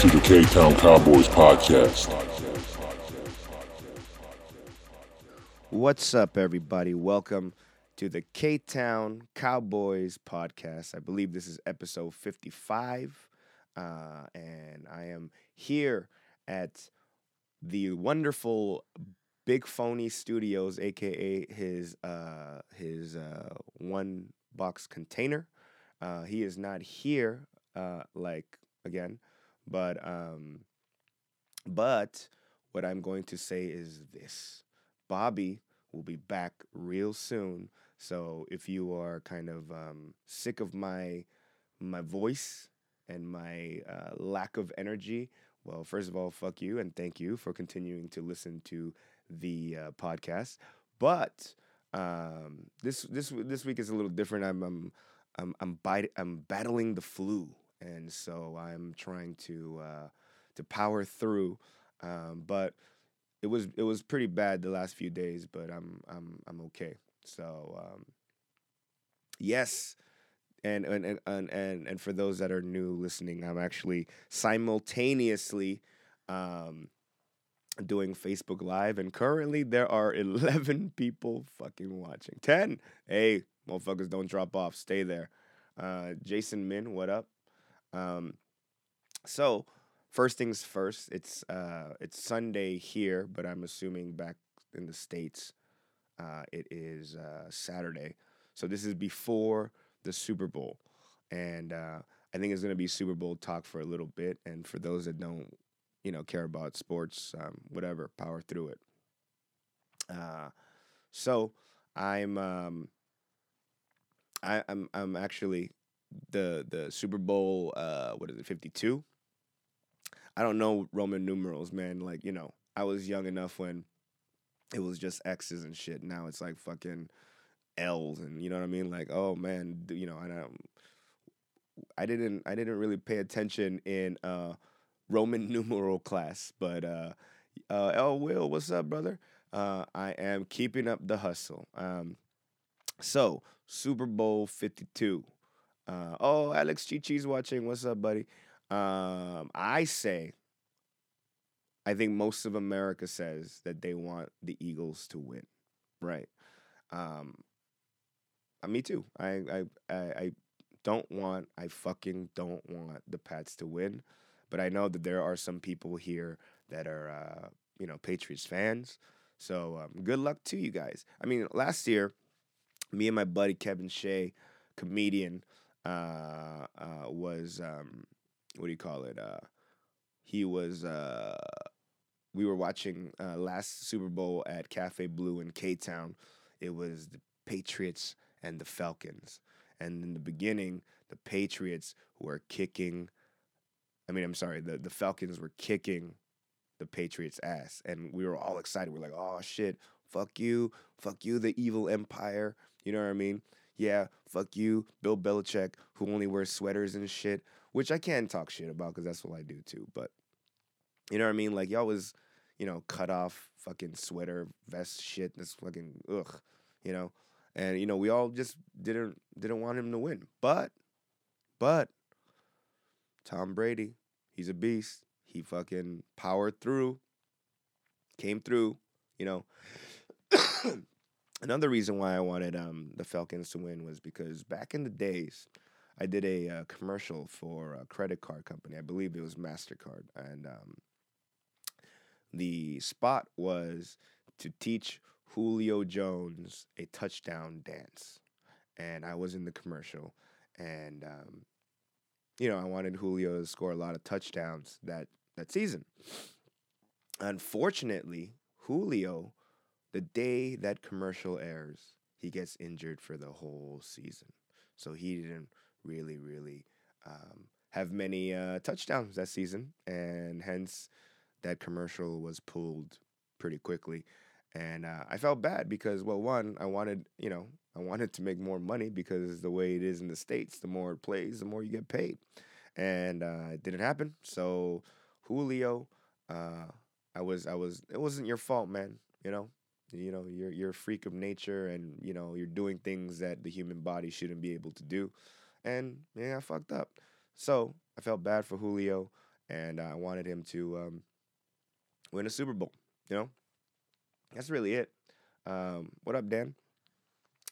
to the K Town Cowboys podcast. What's up, everybody? Welcome to the K Town Cowboys podcast. I believe this is episode 55. Uh, and I am here at the wonderful Big Phony Studios, aka his uh, his uh, one box container. Uh, he is not here, uh, like again, but um, but what I'm going to say is this: Bobby will be back real soon. So if you are kind of um, sick of my my voice and my uh, lack of energy, well, first of all, fuck you and thank you for continuing to listen to the uh, podcast. But um, this this this week is a little different. I'm I'm I'm I'm, bite, I'm battling the flu, and so I'm trying to uh, to power through. Um, but it was it was pretty bad the last few days, but I'm I'm I'm okay. So um, yes, and and and and and for those that are new listening, I'm actually simultaneously um, doing Facebook Live, and currently there are 11 people fucking watching. 10. Hey, motherfuckers, don't drop off. Stay there. Uh, Jason Min, what up? Um, so first things first. It's uh, it's Sunday here, but I'm assuming back in the states, uh, it is uh, Saturday. So this is before the Super Bowl, and uh, I think it's gonna be Super Bowl talk for a little bit. And for those that don't, you know, care about sports, um, whatever, power through it. Uh, so I'm um, I, I'm I'm actually the the Super Bowl uh, what is it fifty two. I don't know Roman numerals, man. Like you know, I was young enough when it was just X's and shit. Now it's like fucking L's and you know what I mean. Like oh man, you know, I don't. I didn't I didn't really pay attention in uh, Roman numeral class, but uh, uh, L Will, what's up, brother? Uh, I am keeping up the hustle. Um, so Super Bowl Fifty Two. Uh, oh, Alex Chichi's watching. What's up, buddy? Um, I say, I think most of America says that they want the Eagles to win, right? Um, uh, me too. I, I, I, I don't want, I fucking don't want the Pats to win, but I know that there are some people here that are, uh, you know, Patriots fans. So um, good luck to you guys. I mean, last year, me and my buddy Kevin Shea, comedian, uh, uh, was um, what do you call it? Uh, he was. Uh, we were watching uh, last Super Bowl at Cafe Blue in K Town. It was the Patriots and the Falcons, and in the beginning, the Patriots were kicking. I mean, I'm sorry, the the Falcons were kicking the Patriots' ass, and we were all excited. We're like, "Oh shit, fuck you, fuck you, the evil empire." You know what I mean? Yeah, fuck you, Bill Belichick, who only wears sweaters and shit, which I can talk shit about because that's what I do too. But you know what I mean? Like y'all was, you know, cut off fucking sweater vest shit. This fucking ugh, you know, and you know we all just didn't didn't want him to win. But, but Tom Brady, he's a beast. He fucking powered through, came through. You know. Another reason why I wanted um, the Falcons to win was because back in the days, I did a uh, commercial for a credit card company. I believe it was Mastercard, and um, the spot was to teach Julio Jones a touchdown dance, and I was in the commercial, and um, you know I wanted Julio to score a lot of touchdowns that that season. Unfortunately, Julio the day that commercial airs, he gets injured for the whole season. So he didn't really, really um, have many uh, touchdowns that season, and hence that commercial was pulled pretty quickly. And uh, I felt bad because, well, one, I wanted, you know, I wanted to make more money because the way it is in the states, the more it plays, the more you get paid, and uh, it didn't happen. So Julio, uh, I was, I was, it wasn't your fault, man. You know, you know, you're you're a freak of nature, and you know you're doing things that the human body shouldn't be able to do. And yeah, I fucked up. So I felt bad for Julio, and I wanted him to um, win a Super Bowl. You know, that's really it. Um, what up, Dan?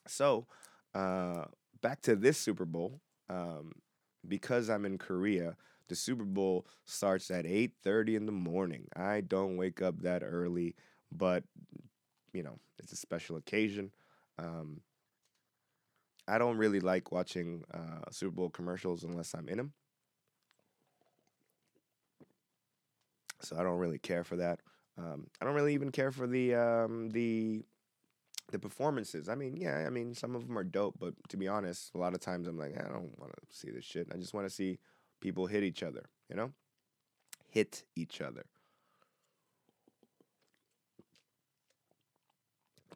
So, uh, back to this Super Bowl. Um, because I'm in Korea, the Super Bowl starts at 8:30 in the morning. I don't wake up that early, but you know, it's a special occasion. Um, I don't really like watching uh, Super Bowl commercials unless I'm in them. So I don't really care for that. Um, I don't really even care for the um, the the performances. I mean, yeah, I mean some of them are dope, but to be honest, a lot of times I'm like, I don't want to see this shit. I just want to see people hit each other. You know, hit each other.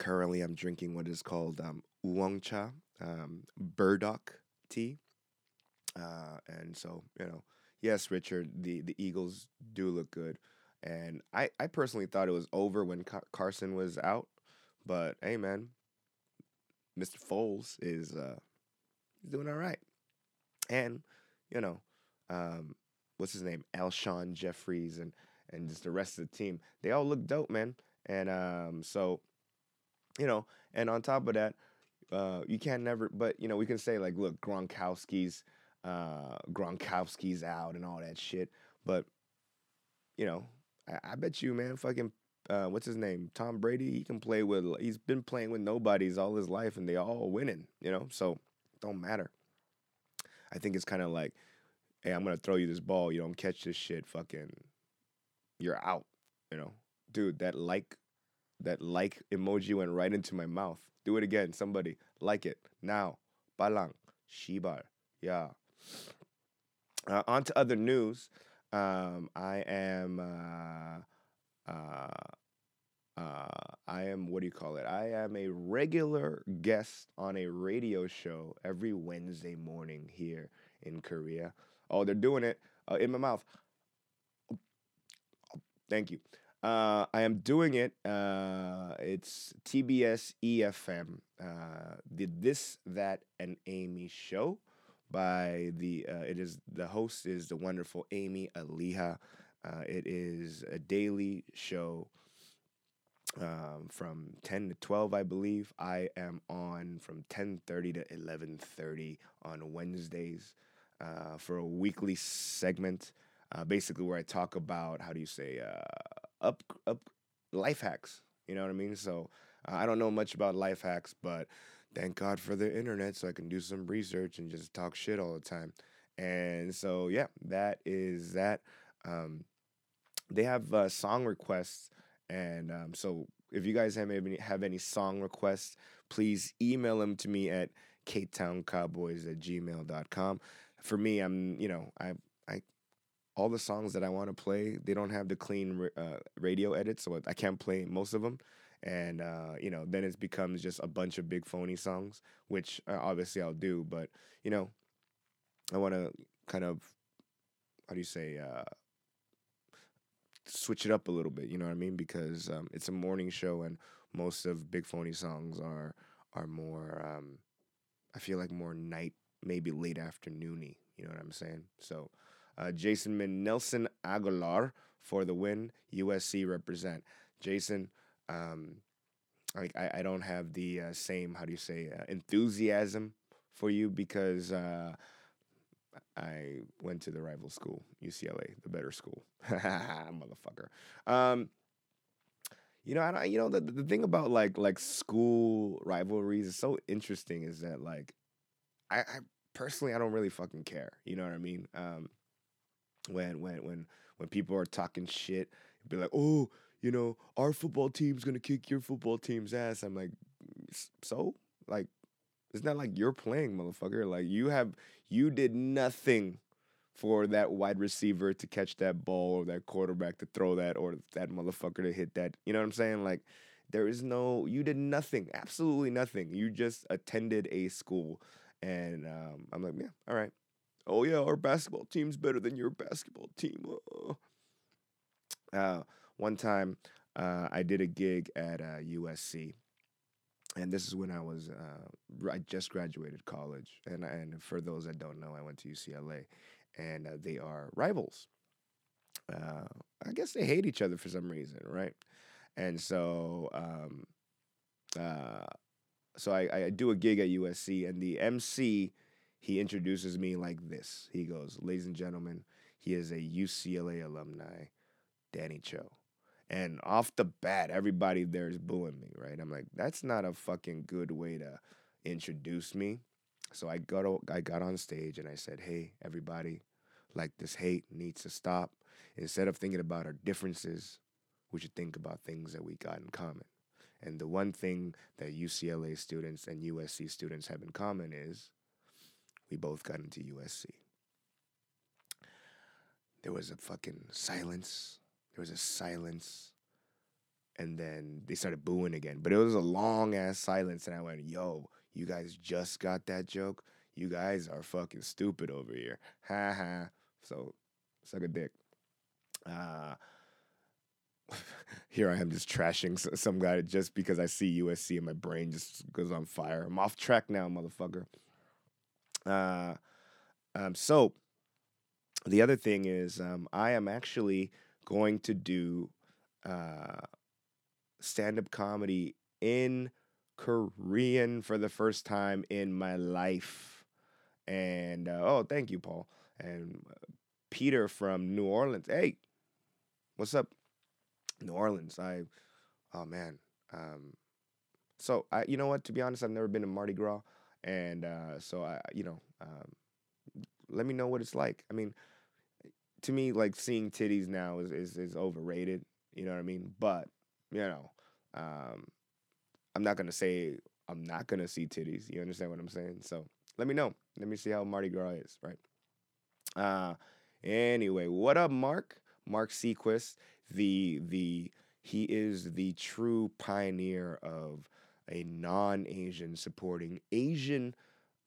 Currently, I'm drinking what is called um, oolong cha, um, burdock tea, uh, and so you know, yes, Richard, the the Eagles do look good. And I, I personally thought it was over when Carson was out, but hey, man, Mr. Foles is uh, doing all right. And you know, um, what's his name, Alshon Jeffries, and and just the rest of the team, they all look dope, man. And um, so, you know, and on top of that, uh, you can't never, but you know, we can say like, look, Gronkowski's, uh, Gronkowski's out and all that shit, but you know, I, I bet you, man, fucking uh, what's his name? Tom Brady. He can play with. He's been playing with nobodies all his life, and they all winning. You know, so don't matter. I think it's kind of like, hey, I'm gonna throw you this ball. You don't catch this shit. Fucking, you're out. You know, dude. That like, that like emoji went right into my mouth. Do it again, somebody. Like it now. Balang, shibar. Yeah. Uh, on to other news. Um, I am. Uh, uh, uh, I am. What do you call it? I am a regular guest on a radio show every Wednesday morning here in Korea. Oh, they're doing it uh, in my mouth. Thank you. Uh, I am doing it. Uh, it's TBS EFM. Uh, did this, that, and Amy show by the uh, it is the host is the wonderful Amy Aliha. Uh, it is a daily show um, from 10 to 12 i believe i am on from 10.30 to 11.30 on wednesdays uh, for a weekly segment uh, basically where i talk about how do you say uh, up up life hacks you know what i mean so uh, i don't know much about life hacks but thank God for the internet so I can do some research and just talk shit all the time. And so, yeah, that is that. Um, they have uh, song requests. And um, so, if you guys have any, have any song requests, please email them to me at ktowncowboys at gmail.com. For me, I'm, you know, I, all the songs that I want to play, they don't have the clean uh, radio edit, so I can't play most of them and uh, you know then it becomes just a bunch of big phony songs which uh, obviously i'll do but you know i want to kind of how do you say uh, switch it up a little bit you know what i mean? Because um, it's a morning show and most of big phony songs are are more um, i feel like more night maybe late afternoony you know what i'm saying? So uh, jason min nelson aguilar for the win usc represent jason um, like I, I don't have the uh, same how do you say uh, enthusiasm for you because uh, I went to the rival school, UCLA, the better school, motherfucker. Um, you know, I, don't, you know the the thing about like like school rivalries is so interesting is that like I, I personally I don't really fucking care. You know what I mean? Um, when when when when people are talking shit, be like, oh, you know, our football team's gonna kick your football team's ass. I'm like, so? Like, it's not like you're playing, motherfucker. Like you have you did nothing for that wide receiver to catch that ball or that quarterback to throw that or that motherfucker to hit that. You know what I'm saying? Like there is no you did nothing, absolutely nothing. You just attended a school. And um, I'm like, yeah, all right. Oh yeah, our basketball team's better than your basketball team. Uh, one time uh, I did a gig at uh, USC, and this is when I was uh, I just graduated college, and and for those that don't know, I went to UCLA, and uh, they are rivals. uh, I guess they hate each other for some reason, right? And so, um, uh, so I, I do a gig at USC, and the MC he introduces me like this. He goes, "Ladies and gentlemen, he is a UCLA alumni, Danny Cho." And off the bat, everybody there is booing me, right? I'm like, that's not a fucking good way to introduce me. So I got I got on stage and I said, "Hey, everybody, like this hate needs to stop. Instead of thinking about our differences, we should think about things that we got in common." And the one thing that UCLA students and USC students have in common is we both got into USC. There was a fucking silence. There was a silence. And then they started booing again. But it was a long ass silence. And I went, yo, you guys just got that joke? You guys are fucking stupid over here. Ha ha. So, suck a dick. Uh, here I am just trashing some guy just because I see USC and my brain just goes on fire. I'm off track now, motherfucker. Uh, um, so the other thing is, um, I am actually going to do uh, stand up comedy in Korean for the first time in my life. And uh, oh, thank you, Paul. And uh, Peter from New Orleans. Hey, what's up? New Orleans. I, oh man. Um, so I, you know what? To be honest, I've never been to Mardi Gras, and uh, so I, you know, um, let me know what it's like. I mean, to me, like seeing titties now is is, is overrated. You know what I mean? But you know, um, I'm not gonna say I'm not gonna see titties. You understand what I'm saying? So let me know. Let me see how Mardi Gras is, right? Uh anyway, what up, Mark? Mark Sequist, the the he is the true pioneer of a non-Asian supporting Asian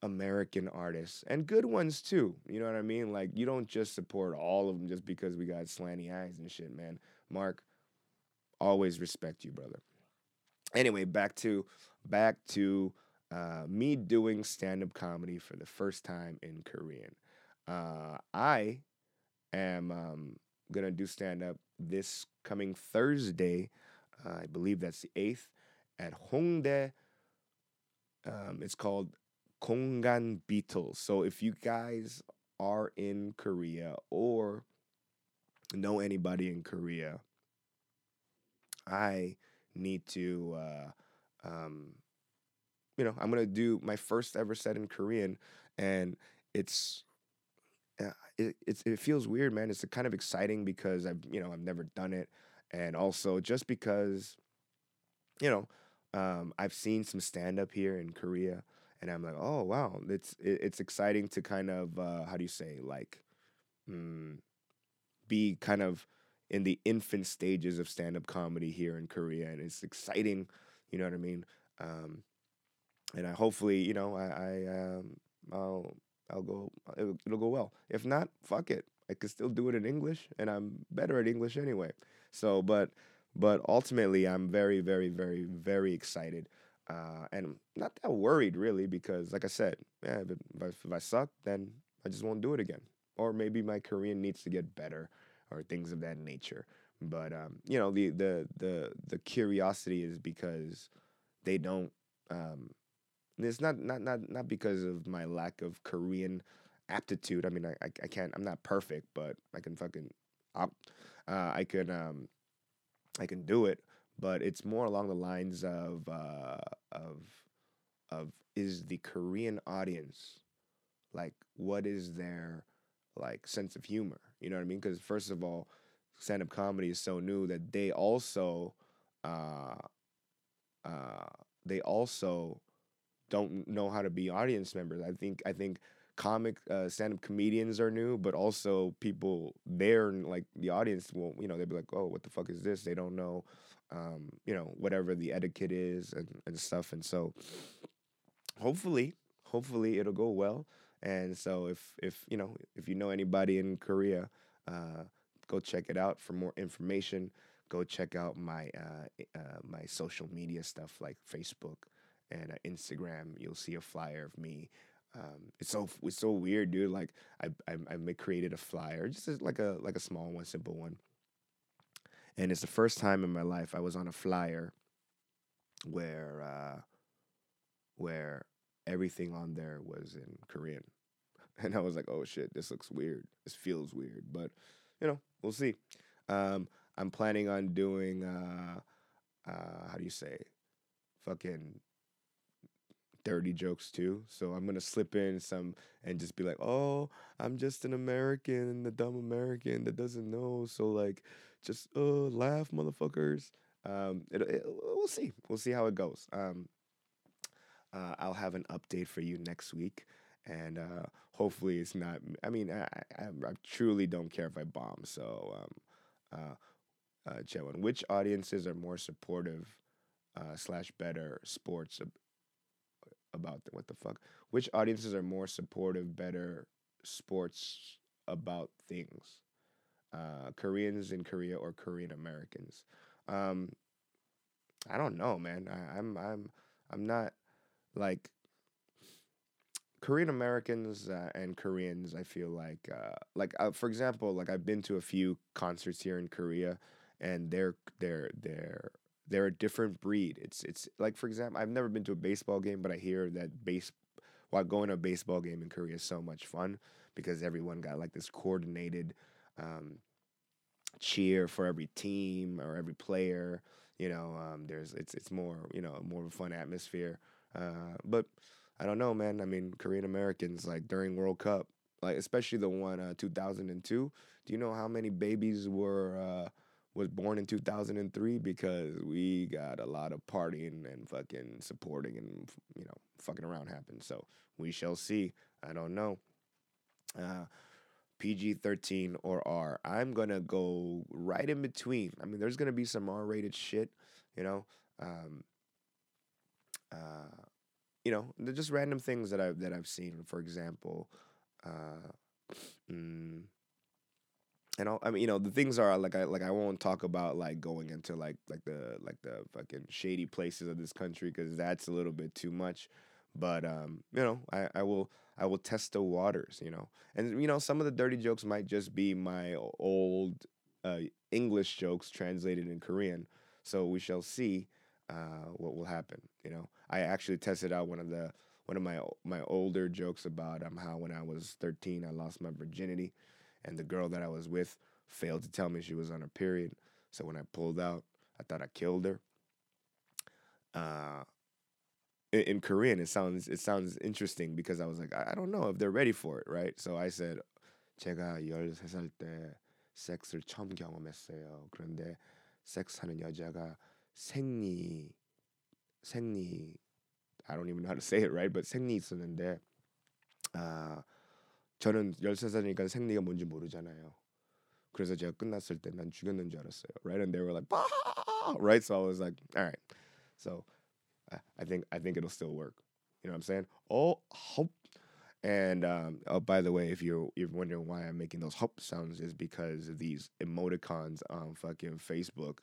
American artists and good ones too. You know what I mean? Like you don't just support all of them just because we got slanty eyes and shit, man. Mark, always respect you, brother. Anyway, back to back to uh, me doing stand-up comedy for the first time in Korean. Uh, I am um, gonna do stand-up this coming Thursday. Uh, I believe that's the eighth at Hongdae. Um, it's called Kongan Beatles. So if you guys are in Korea or know anybody in Korea, I need to, uh, um, you know, I'm gonna do my first ever set in Korean, and it's. Uh, it, it it feels weird, man. It's kind of exciting because I've you know I've never done it, and also just because, you know, um, I've seen some stand up here in Korea, and I'm like, oh wow, it's it, it's exciting to kind of uh, how do you say like, mm, be kind of in the infant stages of stand up comedy here in Korea, and it's exciting. You know what I mean? Um, and I hopefully, you know, I, I um, I'll I'll go it'll, it'll go well. If not, fuck it. I could still do it in English, and I'm better at English anyway. So, but but ultimately, I'm very, very, very, very excited uh, and not that worried really because, like I said, yeah, if, I, if I suck, then I just won't do it again. Or maybe my Korean needs to get better, or things of that nature. But um, you know, the the the the curiosity is because they don't. Um, it's not not not not because of my lack of Korean aptitude. I mean, I I, I can't. I'm not perfect, but I can fucking. Uh, I can um, I can do it but it's more along the lines of uh, of of is the Korean audience like what is their like sense of humor? You know what I mean? Because first of all, stand up comedy is so new that they also uh, uh, they also don't know how to be audience members. I think I think comic uh, stand-up comedians are new, but also people there, like the audience, will you know they'll be like, oh, what the fuck is this? They don't know um, you know, whatever the etiquette is and, and stuff. And so hopefully, hopefully it'll go well. And so if if you know if you know anybody in Korea, uh, go check it out for more information. Go check out my uh, uh, my social media stuff like Facebook and uh, Instagram. You'll see a flyer of me um, it's so it's so weird, dude. Like I I, I created a flyer, just like a like a small one, simple one. And it's the first time in my life I was on a flyer where uh, where everything on there was in Korean, and I was like, oh shit, this looks weird. This feels weird, but you know, we'll see. Um, I'm planning on doing uh, uh, how do you say, fucking dirty jokes too. So I'm gonna slip in some and just be like, "Oh, I'm just an American, the dumb American that doesn't know." So like, just uh, laugh, motherfuckers. Um, it, it, we'll see. We'll see how it goes. Um, uh, I'll have an update for you next week, and uh, hopefully it's not. I mean, I, I, I truly don't care if I bomb. So, um, uh, uh, Chewin, which audiences are more supportive uh, slash better sports about the, what the fuck? Which audiences are more supportive, better sports about things? Uh, Koreans in Korea or Korean Americans? Um, I don't know, man. I, I'm I'm I'm not like Korean Americans uh, and Koreans. I feel like uh, like uh, for example, like I've been to a few concerts here in Korea, and they're they're they're they're a different breed. It's it's like for example, I've never been to a baseball game, but I hear that base while going to a baseball game in Korea is so much fun because everyone got like this coordinated um, cheer for every team or every player. You know, um, there's it's it's more you know more of a fun atmosphere. Uh, but I don't know, man. I mean, Korean Americans like during World Cup, like especially the one uh, 2002. Do you know how many babies were? Uh, was born in 2003 because we got a lot of partying and fucking supporting and you know fucking around happened. So we shall see. I don't know. Uh, PG 13 or R. I'm gonna go right in between. I mean, there's gonna be some R rated shit, you know. Um, uh, you know, just random things that I've that I've seen. For example, uh, mm, and I mean, you know, the things are like I like I won't talk about like going into like like the like the fucking shady places of this country because that's a little bit too much. But um, you know, I, I will I will test the waters, you know, and you know some of the dirty jokes might just be my old uh, English jokes translated in Korean. So we shall see uh, what will happen. You know, I actually tested out one of the one of my my older jokes about um how when I was 13 I lost my virginity and the girl that I was with failed to tell me she was on her period. So when I pulled out, I thought I killed her. Uh, in, in Korean, it sounds it sounds interesting because I was like, I, I don't know if they're ready for it, right? So I said, 제가 13살 때 섹스를 처음 경험했어요. 그런데 섹스하는 여자가 생리 생리 I don't even know how to say it right, but 생리 있었는데 아 저는 13살이니까 생리가 뭔지 모르잖아요. 그래서 제가 끝났을 때 난 죽였는 줄 알았어요. Right? And they were like, bah! right? So I was like, all right. So I think I think it'll still work. You know what I'm saying? Oh, hope. And um, oh, by the way, if you're you're wondering why I'm making those hop sounds, is because of these emoticons on fucking Facebook.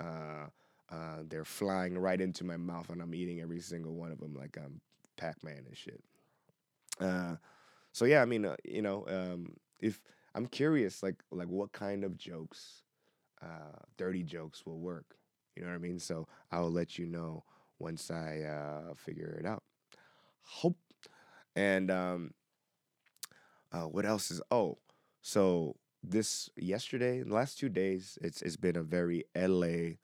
Uh, uh, they're flying right into my mouth, and I'm eating every single one of them like I'm Pac-Man and shit. Uh, so yeah, I mean, uh, you know, um, if I'm curious, like like what kind of jokes, uh, dirty jokes will work. You know what I mean? So I will let you know once I uh, figure it out. Hope. And um, uh, what else is? Oh, so this yesterday, the last two days, it's it's been a very LA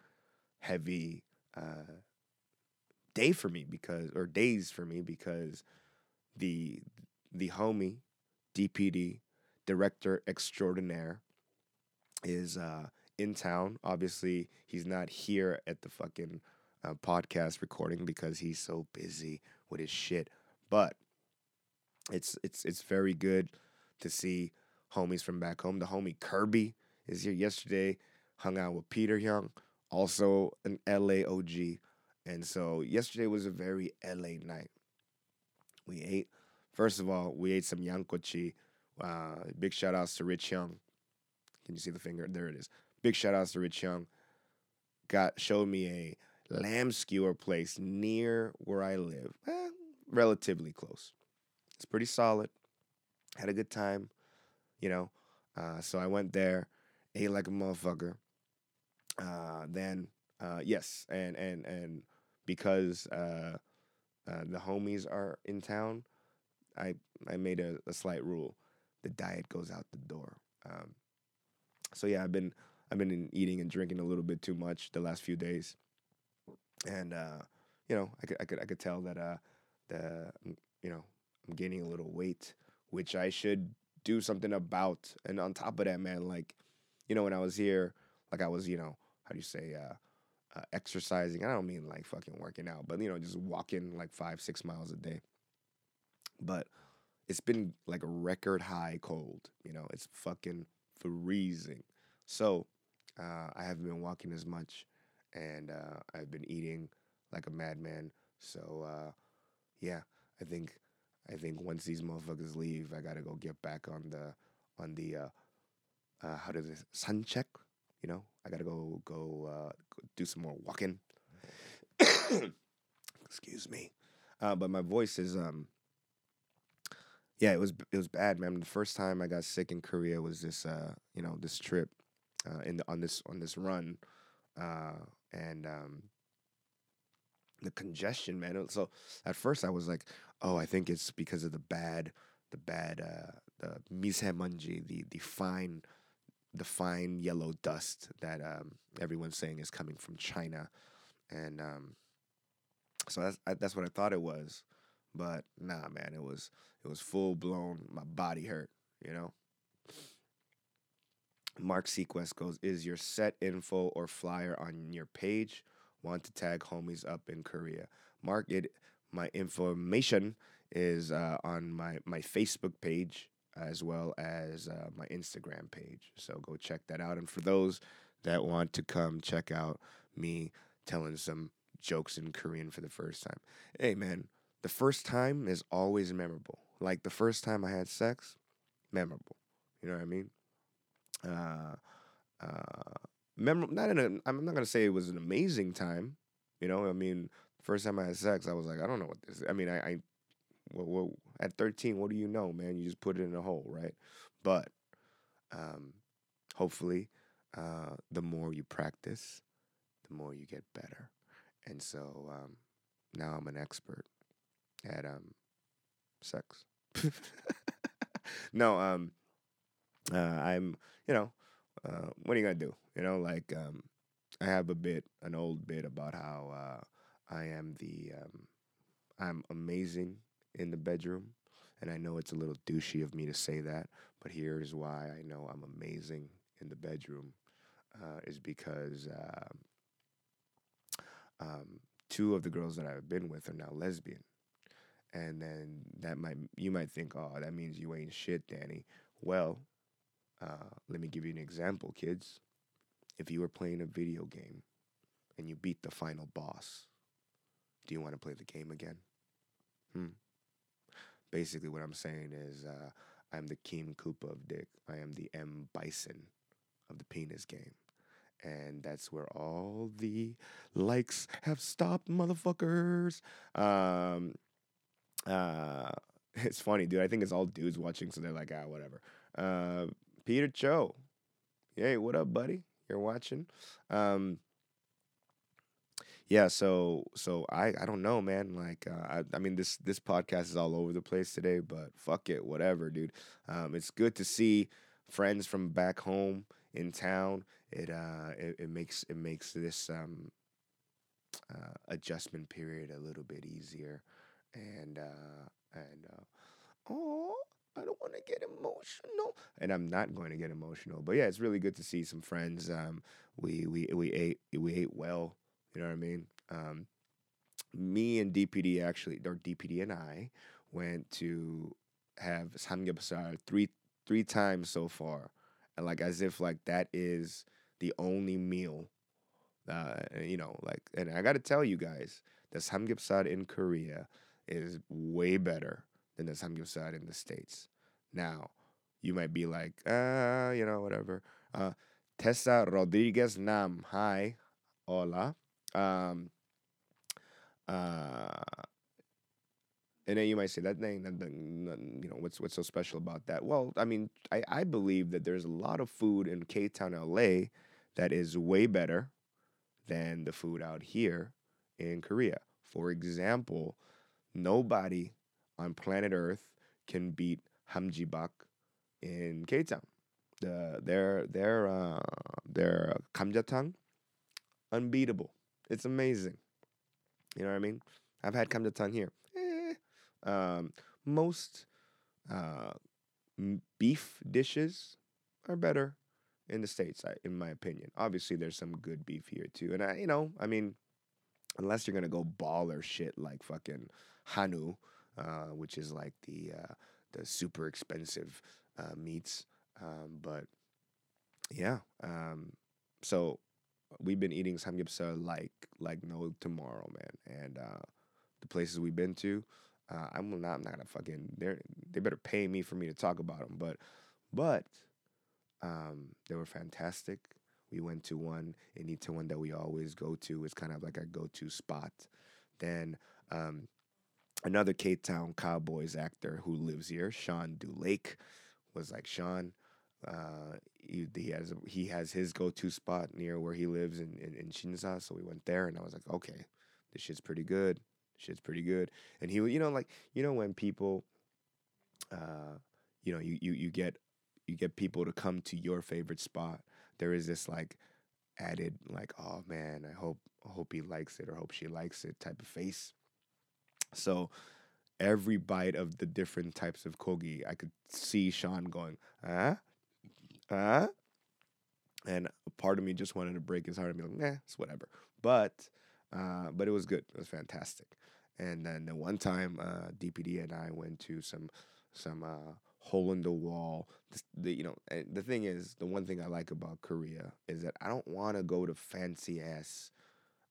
heavy uh, day for me because, or days for me because the the homie, DPD, director extraordinaire, is uh, in town. Obviously, he's not here at the fucking uh, podcast recording because he's so busy with his shit. But it's it's it's very good to see homies from back home. The homie Kirby is here yesterday. Hung out with Peter Young, also an LA OG. And so yesterday was a very LA night. We ate First of all, we ate some yankochi. Uh, big shout outs to Rich Young. Can you see the finger? There it is. Big shout outs to Rich Young. Got showed me a lamb skewer place near where I live, eh, relatively close. it's pretty solid. Had a good time, you know. Uh, so I went there, ate like a motherfucker. Uh, then uh, yes, and and and because uh, uh, the homies are in town, I I made a, a slight rule: the diet goes out the door. Um, so yeah, I've been I've been eating and drinking a little bit too much the last few days, and uh, you know I could I could I could tell that uh, the you know I'm gaining a little weight, which I should do something about. And on top of that, man, like you know when I was here, like I was you know how do you say uh, uh, exercising. I don't mean like fucking working out, but you know just walking like five six miles a day. But it's been like a record high cold. You know it's fucking freezing. So uh, I haven't been walking as much, and uh, I've been eating like a madman. So uh, yeah, I think I think once these motherfuckers leave, I gotta go get back on the on the uh, uh, how does this sun check? You know, I gotta go go, uh, go do some more walking. Excuse me, but my voice is um. Yeah, it was it was bad, man. The first time I got sick in Korea was this uh you know this trip uh, in the, on this on this run, uh, and um, the congestion, man. So at first I was like, oh, I think it's because of the bad, the bad, uh, the misemanji, the the fine, the fine yellow dust that um, everyone's saying is coming from China, and um, so that's I, that's what I thought it was, but nah, man, it was it was full blown. My body hurt, you know. Mark Sequest goes, Is your set info or flyer on your page? Want to tag homies up in Korea? Mark, it my information is uh, on my, my Facebook page as well as uh, my Instagram page. So go check that out. And for those that want to come check out me telling some jokes in Korean for the first time, hey man, the first time is always memorable. Like the first time I had sex, memorable. You know what I mean? uh, uh, mem- not in a, I'm not gonna say it was an amazing time. You know, I mean, first time I had sex, I was like, I don't know what this. Is. I mean, I, I well, at 13, what do you know, man? You just put it in a hole, right? But um, hopefully, uh, the more you practice, the more you get better. And so um, now I'm an expert at um, sex. no, um, uh, I'm, you know, uh, what are you gonna do? You know, like um, I have a bit, an old bit about how uh, I am the, um, I'm amazing in the bedroom, and I know it's a little douchey of me to say that, but here's why I know I'm amazing in the bedroom, uh, is because um, um, two of the girls that I've been with are now lesbian. And then that might you might think, oh, that means you ain't shit, Danny. Well, uh, let me give you an example, kids. If you were playing a video game and you beat the final boss, do you want to play the game again? Hmm. Basically, what I'm saying is, uh, I'm the King Koopa of Dick. I am the M Bison of the penis game. And that's where all the likes have stopped, motherfuckers. Um, uh, it's funny, dude. I think it's all dudes watching, so they're like, ah, whatever. Uh, Peter Cho. Hey, what up, buddy? You're watching. Um, yeah, so so I I don't know, man. Like uh, I I mean this this podcast is all over the place today, but fuck it, whatever, dude. Um, it's good to see friends from back home in town. It uh it, it makes it makes this um uh, adjustment period a little bit easier, and uh and uh oh I don't want to get emotional, and I'm not going to get emotional. But yeah, it's really good to see some friends. Um, we we we ate we ate well. You know what I mean? Um, me and DPD actually, or DPD and I went to have samgyeopsal three three times so far, and like as if like that is the only meal. Uh, you know, like, and I got to tell you guys, the samgyeopsal in Korea is way better than the samgyeopsal in the states. Now, you might be like, uh, you know, whatever. Uh, Tessa Rodriguez Nam, hi, hola. Um, uh, And then you might say that thing, you know, what's what's so special about that? Well, I mean, I, I believe that there's a lot of food in K Town, LA, that is way better than the food out here in Korea. For example, nobody on planet Earth can beat hamjibak in K Town. The their their uh, their kamjatang, unbeatable. It's amazing. You know what I mean? I've had kamjatang here. Eh. Um, most uh, beef dishes are better in the states, in my opinion. Obviously, there's some good beef here too, and I, you know, I mean, unless you're gonna go baller shit like fucking Hanwoo, uh, which is like the uh, the super expensive uh, meats. Um, but yeah, um, so we've been eating samgyeopsal like like no tomorrow, man. And uh, the places we've been to, uh, I'm not I'm not gonna fucking they they better pay me for me to talk about them. But but um, they were fantastic. We went to one in Itaewon that we always go to. It's kind of like our go-to spot. Then um, another K Town Cowboys actor who lives here, Sean Dulake, was like Sean. Uh, he, he, has he has his go to spot near where he lives in, in in Shinsa, so we went there, and I was like, okay, this shit's pretty good. Shit's pretty good. And he, you know, like you know when people, uh, you know, you you you get you get people to come to your favorite spot. There is this like added like, oh man, I hope I hope he likes it or hope she likes it type of face. So every bite of the different types of kogi, I could see Sean going, huh? Huh? And a part of me just wanted to break his heart and be like, nah, it's whatever. But uh, but it was good. It was fantastic. And then the one time uh, DPD and I went to some some uh, hole in the wall. The, the, you know, the thing is, the one thing I like about Korea is that I don't want to go to fancy ass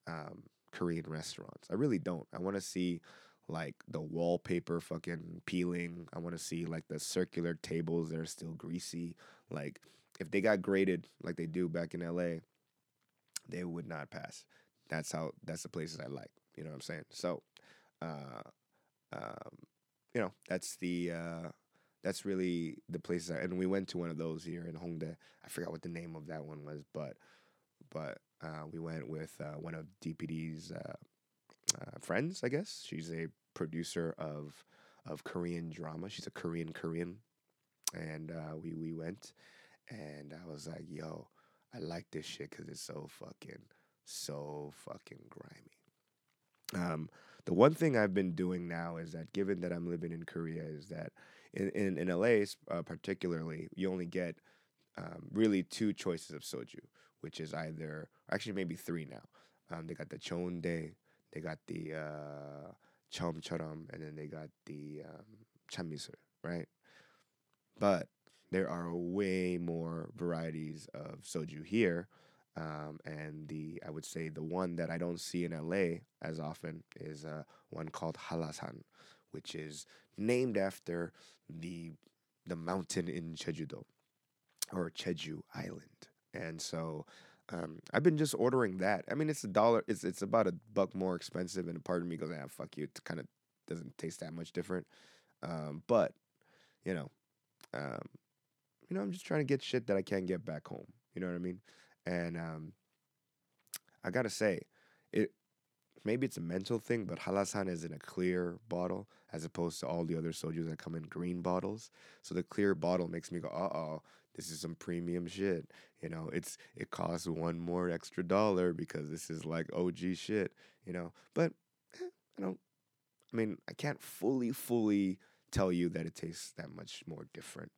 um, Korean restaurants. I really don't. I want to see like the wallpaper fucking peeling. I want to see like the circular tables that are still greasy. Like if they got graded like they do back in LA, they would not pass. That's how that's the places I like. You know what I'm saying? So uh um you know, that's the uh that's really the places I, and we went to one of those here in Hongdae. I forgot what the name of that one was, but but uh, we went with uh, one of DPD's uh, uh, friends, I guess. She's a producer of of Korean drama. She's a Korean Korean, and uh, we we went, and I was like, "Yo, I like this shit because it's so fucking so fucking grimy." Um, the one thing I've been doing now is that, given that I'm living in Korea, is that in in, in LA uh, particularly, you only get um, really two choices of soju, which is either actually maybe three now. Um, they got the Chondae, they got the uh, Chum Churum, and then they got the um, right? But there are way more varieties of soju here. Um, and the I would say the one that I don't see in LA as often is uh, one called Hallasan, which is named after the the mountain in Jeju-do or Jeju Island. And so um, I've been just ordering that. I mean, it's a dollar. It's it's about a buck more expensive, and part of me goes, "Ah, fuck you." It kind of doesn't taste that much different. Um, but you know, um, you know, I'm just trying to get shit that I can't get back home. You know what I mean? And um, I gotta say, it maybe it's a mental thing, but Hallasan is in a clear bottle as opposed to all the other soju that come in green bottles. So the clear bottle makes me go, uh oh, this is some premium shit. You know, it's it costs one more extra dollar because this is like OG shit. You know, but eh, I don't. I mean, I can't fully, fully tell you that it tastes that much more different.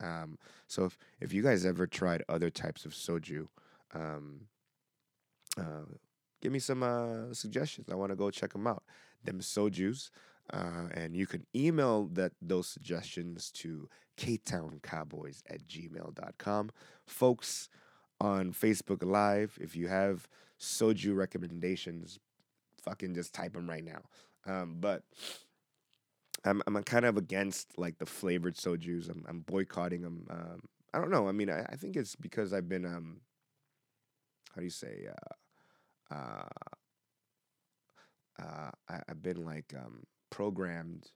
Um, so if if you guys ever tried other types of soju, um, uh, give me some uh, suggestions. I want to go check them out. Them sojus. Uh, and you can email that those suggestions to ktowncowboys at gmail.com. Folks on Facebook Live, if you have soju recommendations, fucking just type them right now. Um, but I'm I'm kind of against like the flavored sojus. I'm I'm boycotting them. Um, I don't know. I mean, I, I think it's because I've been um, how do you say uh, uh, uh I, have been like um programmed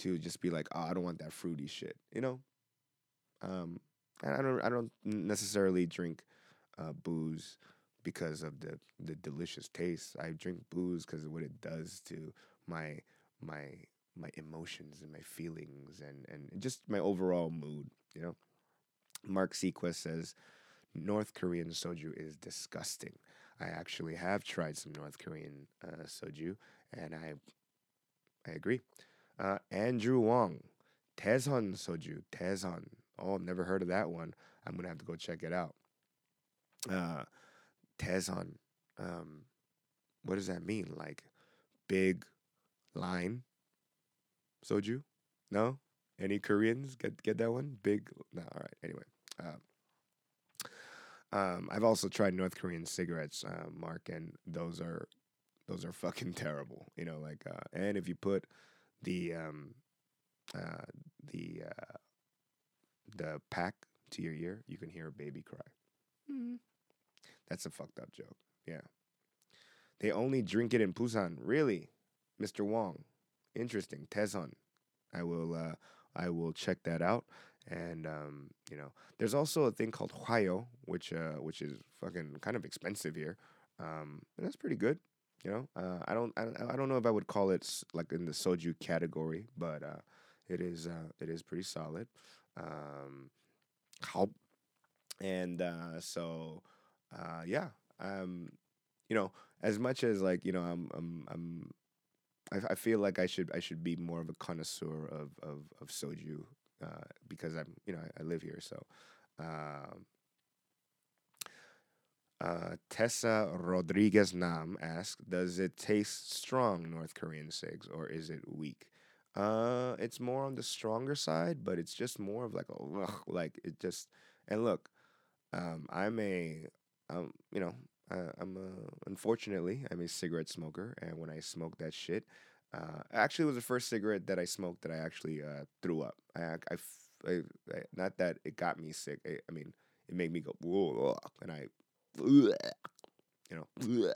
to just be like, oh, I don't want that fruity shit, you know. Um, I don't I don't necessarily drink uh, booze because of the the delicious taste. I drink booze because of what it does to my my my emotions and my feelings and and just my overall mood. You know, Mark Sequest says North Korean soju is disgusting. I actually have tried some North Korean uh, soju, and I I agree. Uh, Andrew Wong, Daesun soju, Daesun. Oh, I've never heard of that one. I'm gonna have to go check it out. Uh, Daesun. Um, what does that mean? Like big line soju? No? Any Koreans get get that one? Big? No. All right. Anyway. Uh, um, I've also tried North Korean cigarettes, uh, Mark, and those are those are fucking terrible. You know, like, uh, and if you put the um, uh, the uh, the pack to your ear, you can hear a baby cry. Mm. That's a fucked up joke. Yeah. They only drink it in Busan. Really, Mr. Wong. Interesting. Daesun. I will. Uh, I will check that out. And um, you know, there's also a thing called Hwayo, which uh, which is fucking kind of expensive here. Um, and that's pretty good. You know, uh, I don't I, don't know if I would call it like in the soju category, but uh, it is uh, it is pretty solid. Um, and uh, so uh, yeah, um, you know, as much as like you know, I'm I'm I'm I, I feel like I should I should be more of a connoisseur of of, of soju uh, because I'm you know I, I live here. So, um, uh, Tessa Rodriguez Nam asks, "Does it taste strong, North Korean cigs, or is it weak?" Uh, it's more on the stronger side, but it's just more of like a ugh, like it just. And look, um, I'm a, um, you know, uh, I'm a, unfortunately I'm a cigarette smoker, and when I smoke that shit, uh, actually, it was the first cigarette that I smoked that I actually uh, threw up. I, I, I, I, not that it got me sick. I, I mean, it made me go whoa, and I, you know,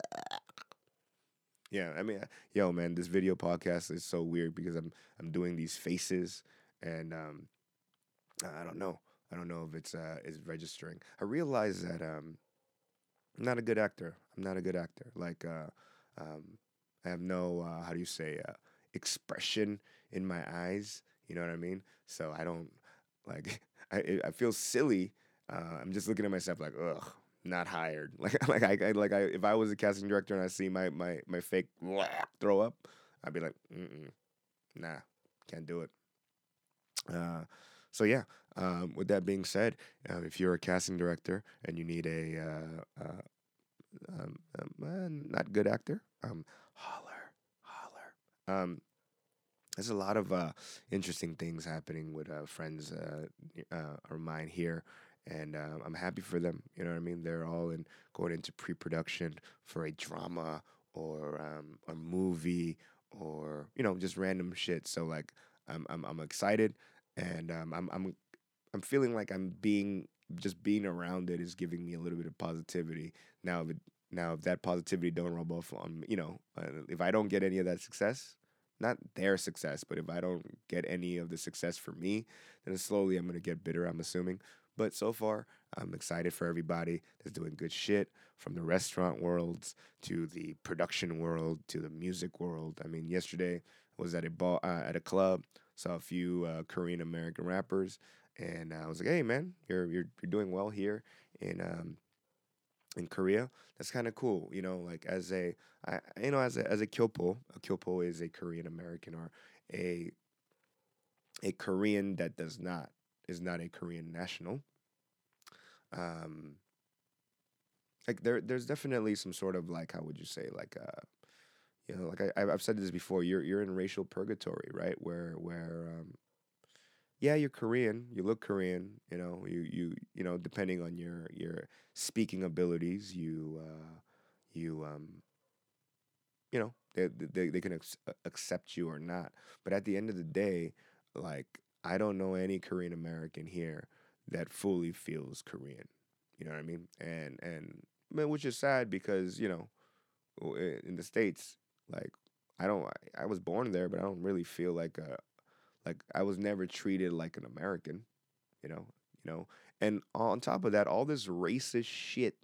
yeah. I mean, yo, man, this video podcast is so weird because I'm I'm doing these faces, and um, I don't know. I don't know if it's uh is registering. I realize that um, I'm not a good actor. I'm not a good actor. Like uh, um, I have no uh, how do you say uh, expression in my eyes. You know what I mean? So I don't like. I I feel silly. Uh, I'm just looking at myself like, ugh, not hired. Like like I, I like I if I was a casting director and I see my my my fake throw up, I'd be like, mm nah, can't do it. Uh, so yeah. Um, with that being said, uh, if you're a casting director and you need a uh, uh, um, um, not good actor, um, holler, holler. Um, there's a lot of uh, interesting things happening with uh, friends of mine here, and uh, I'm happy for them. You know what I mean? They're all in going into pre-production for a drama or um, a movie or you know just random shit. So like, I'm I'm, I'm excited, and um, I'm I'm I'm feeling like I'm being just being around it is giving me a little bit of positivity. Now, if it, now, if that positivity don't rub off on, you know, if I don't get any of that success, not their success, but if I don't get any of the success for me, then slowly I'm gonna get bitter. I'm assuming. But so far, I'm excited for everybody that's doing good shit from the restaurant worlds to the production world to the music world. I mean, yesterday I was at a ball uh, at a club, saw a few uh, Korean American rappers, and I was like, "Hey, man, you're you're you're doing well here in um, in Korea. That's kind of cool, you know. Like as a, I, you know, as a as a kyopo, a kyopo is a Korean American or a a Korean that does not is not a Korean national. Um, like there, there's definitely some sort of like how would you say like uh, you know, like I I've said this before. You're you're in racial purgatory, right? Where where um, yeah, you're Korean. You look Korean. You know, you you you know, depending on your your speaking abilities, you uh, you um, you know, they they they can accept you or not. But at the end of the day, like I don't know any Korean American here that fully feels Korean. You know what I mean? And and man, which is sad because you know, in the states, like I don't. I, was born there, but I don't really feel like a like I was never treated like an American. You know. You know. And on top of that, all this racist shit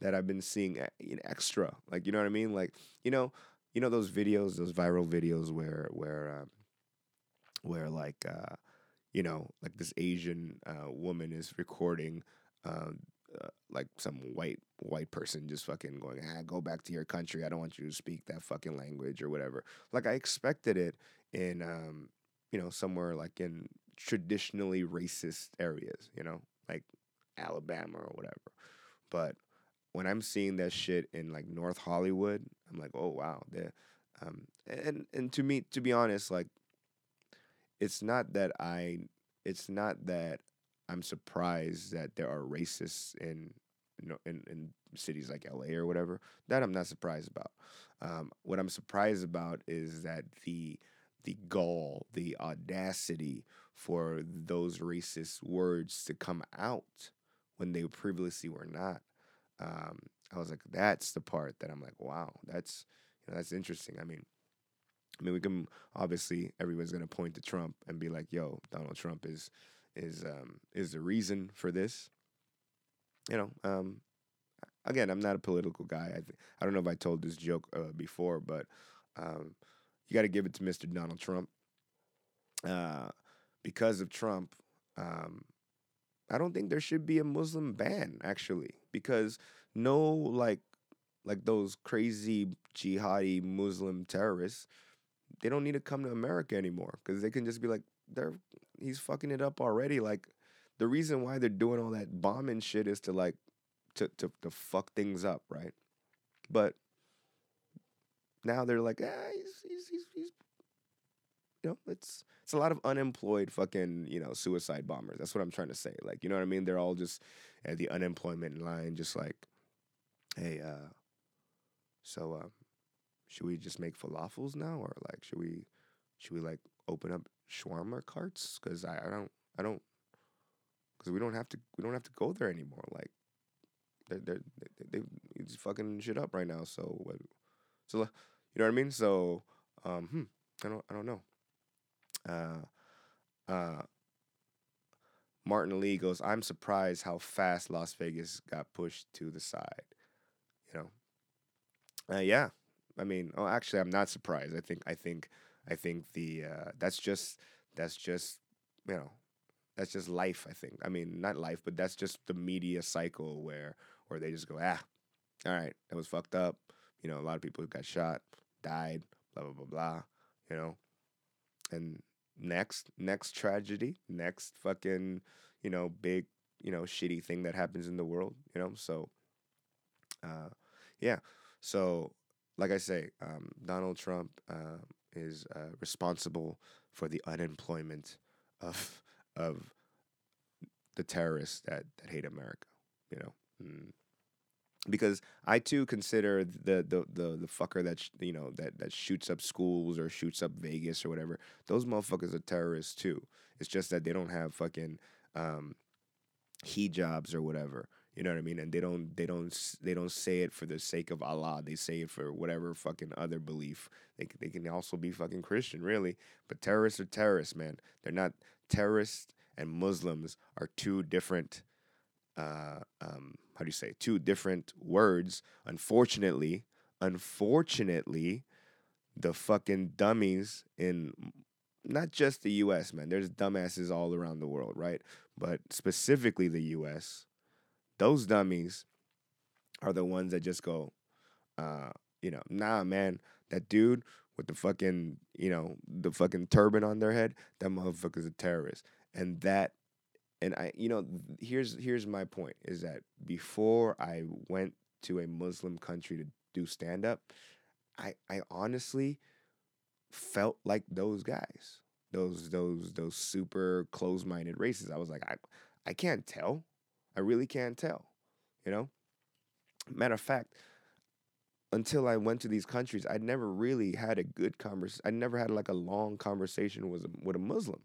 that I've been seeing in extra, like you know what I mean, like you know, you know those videos, those viral videos where where um, where like uh, you know, like this Asian uh, woman is recording. Uh, uh, like some white white person just fucking going, ah, go back to your country. I don't want you to speak that fucking language or whatever. Like I expected it in, um, you know, somewhere like in traditionally racist areas, you know, like Alabama or whatever. But when I'm seeing that shit in like North Hollywood, I'm like, oh wow. Um, and and to me, to be honest, like, it's not that I, it's not that I'm surprised that there are racists in in, in cities like LA or whatever. That I'm not surprised about. Um, what I'm surprised about is that the the gall, the audacity for those racist words to come out when they previously were not. Um, I was like, that's the part that I'm like, wow, that's you know, that's interesting. I mean, I mean, we can obviously everyone's gonna point to Trump and be like, yo, Donald Trump is is um, is the reason for this. You know, um, again, I'm not a political guy. I, th- I don't know if I told this joke uh, before, but um, you got to give it to Mr. Donald Trump. Uh, because of Trump, um, I don't think there should be a Muslim ban actually, because no like like those crazy jihadi Muslim terrorists, they don't need to come to America anymore because they can just be like, they're he's fucking it up already. Like the reason why they're doing all that bombing shit is to like to to to fuck things up, right? But now they're like, ah, he's he's he's, he's you know, it's it's a lot of unemployed fucking, you know, suicide bombers. That's what I'm trying to say. Like, you know what I mean? They're all just at the unemployment line, just like, hey, uh, so um, should we just make falafels now, or like, should we, should we like open up shawarma carts because I, I don't I don't because we don't have to we don't have to go there anymore. Like they're, they're they they just fucking shit up right now. So what? So you know what I mean? So um, hmm, I don't I don't know. Uh, uh, Martin Lee goes. I'm surprised how fast Las Vegas got pushed to the side. You know. Uh, yeah. I mean, oh, actually, I'm not surprised. I think I think I think the uh, that's just that's just you know that's just life. I think. I mean, not life, but that's just the media cycle where where they just go, ah, all right, that was fucked up. You know, a lot of people got shot, died, blah blah blah blah. You know, and next next tragedy, next fucking you know big you know shitty thing that happens in the world. You know, so uh, yeah, so like I say, um, Donald Trump. Uh, is uh, responsible for the unemployment of of the terrorists that, that hate America. You know, mm. because I too consider the the the, the fucker that sh- you know that that shoots up schools or shoots up Vegas or whatever. Those motherfuckers are terrorists too. It's just that they don't have fucking um, hijabs or whatever. You know what I mean? And they don't they don't they don't say it for the sake of Allah. They say it for whatever fucking other belief. They they can also be fucking Christian, really. But terrorists are terrorists, man. They're not terrorists and Muslims are two different uh um how do you say two different words. Unfortunately, unfortunately, the fucking dummies in not just the US, man. There's dumbasses all around the world, right? But specifically the US those dummies are the ones that just go, uh, you know, nah, man, that dude with the fucking, you know, the fucking turban on their head, that motherfucker's a terrorist. And that, and I, you know, here's here's my point is that before I went to a Muslim country to do stand up, I I honestly felt like those guys, those those those super close minded races. I was like, I I can't tell. I really can't tell, you know? Matter of fact, until I went to these countries, I'd never really had a good conversation. I never had like a long conversation with a, with a Muslim.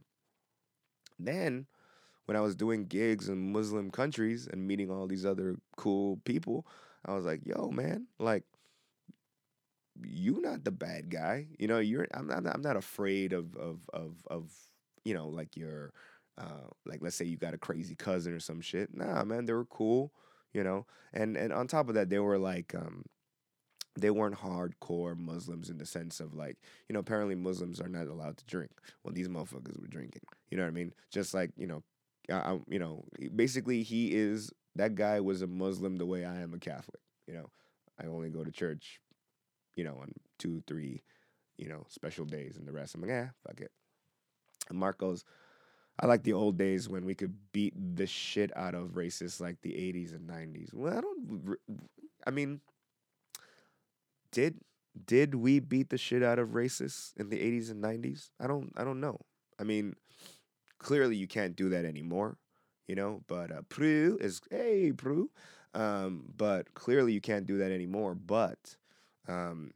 Then, when I was doing gigs in Muslim countries and meeting all these other cool people, I was like, "Yo, man, like, you're not the bad guy. You know, you're I'm not I'm not afraid of of of of you know like your uh like let's say you got a crazy cousin or some shit. Nah, man, they were cool. You know, and and on top of that, they were like um they weren't hardcore Muslims in the sense of like, you know, apparently Muslims are not allowed to drink. Well, these motherfuckers were drinking. You know what I mean? Just like, you know, I, I, you know, basically he is that guy was a Muslim the way I am a Catholic. You know, I only go to church, you know, on two, three, you know, special days, and the rest I'm like, yeah, fuck it. And Marcos, I like the old days when we could beat the shit out of racists like the 80s and 90s. Well, I don't. I mean did did we beat the shit out of racists in the 80s and 90s? I don't I don't know. I mean, clearly you can't do that anymore, you know, but uh, is hey Prue. Um, but clearly you can't do that anymore, but um,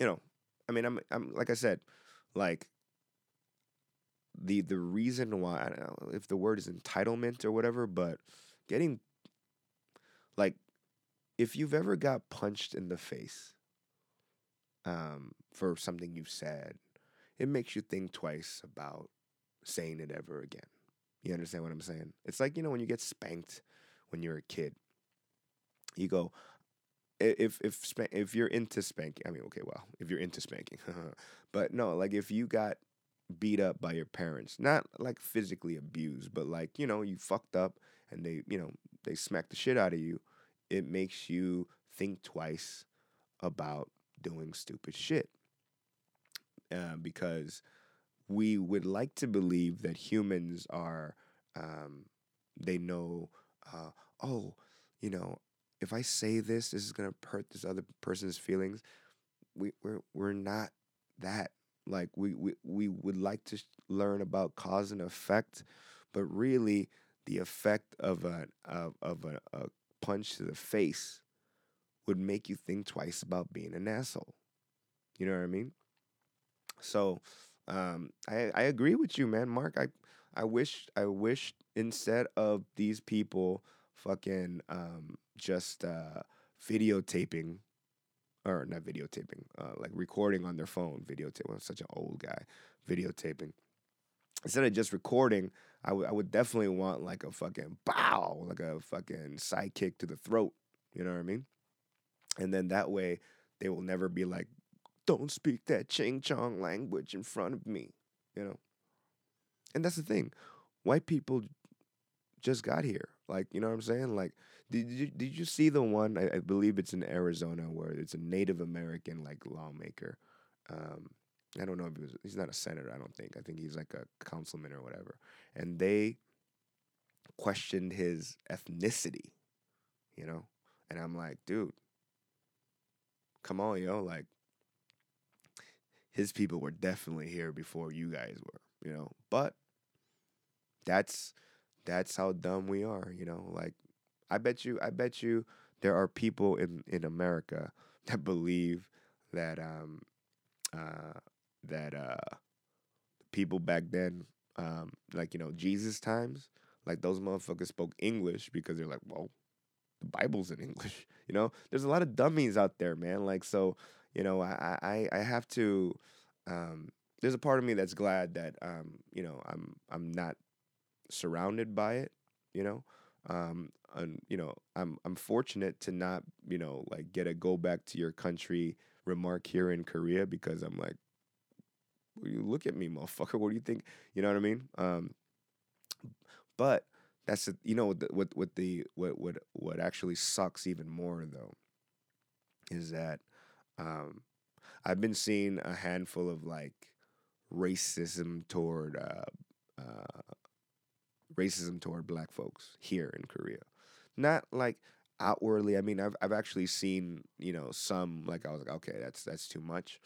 you know, I mean, I'm I'm like I said, like the the reason why I don't know if the word is entitlement or whatever, but getting like if you've ever got punched in the face um, for something you've said, it makes you think twice about saying it ever again. You understand what I'm saying? It's like, you know, when you get spanked when you're a kid, you go, if if if you're into spanking, I mean, okay, well, if you're into spanking, but no, like if you got beat up by your parents, not like physically abused, but like you know you fucked up and they you know they smacked the shit out of you, it makes you think twice about doing stupid shit. Uh, because we would like to believe that humans are, um, they know, uh, oh, you know, if I say this, this is gonna hurt this other person's feelings. We we're we're not that. Like we we we would like to learn about cause and effect, but really the effect of a of, of a, a punch to the face would make you think twice about being an asshole. You know what I mean? So um, I I agree with you, man, Mark. I I wish I wish instead of these people fucking um, just uh, videotaping or not videotaping, uh, like recording on their phone, videotaping. I'm such an old guy, videotaping. Instead of just recording, I would I would definitely want like a fucking bow, like a fucking sidekick to the throat. You know what I mean? And then that way they will never be like, don't speak that ching chong language in front of me. You know? And that's the thing. White people just got here. Like, you know what I'm saying? Like, did you did you see the one? I, I believe it's in Arizona where it's a Native American like lawmaker. Um, I don't know if he was, he's not a senator, I don't think. I think he's like a councilman or whatever. And they questioned his ethnicity, you know? And I'm like, dude, come on, yo. Like, his people were definitely here before you guys were, you know? But that's that's how dumb we are, you know? Like, I bet you, I bet you there are people in, in America that believe that um uh that uh people back then, um, like you know Jesus times, like those motherfuckers spoke English because they're like, well, the Bible's in English. You know, there's a lot of dummies out there, man. Like so, you know, I I I have to. Um, there's a part of me that's glad that um, you know I'm I'm not surrounded by it. You know, um, and you know I'm I'm fortunate to not you know like get a go back to your country remark here in Korea because I'm like you look at me, motherfucker. What do you think? You know what I mean? Um, but that's a, you know what what what the what what what actually sucks even more though is that um, I've been seeing a handful of like racism toward uh, uh, racism toward black folks here in Korea. Not like outwardly. I mean, I've I've actually seen you know some like I was like okay that's that's too much,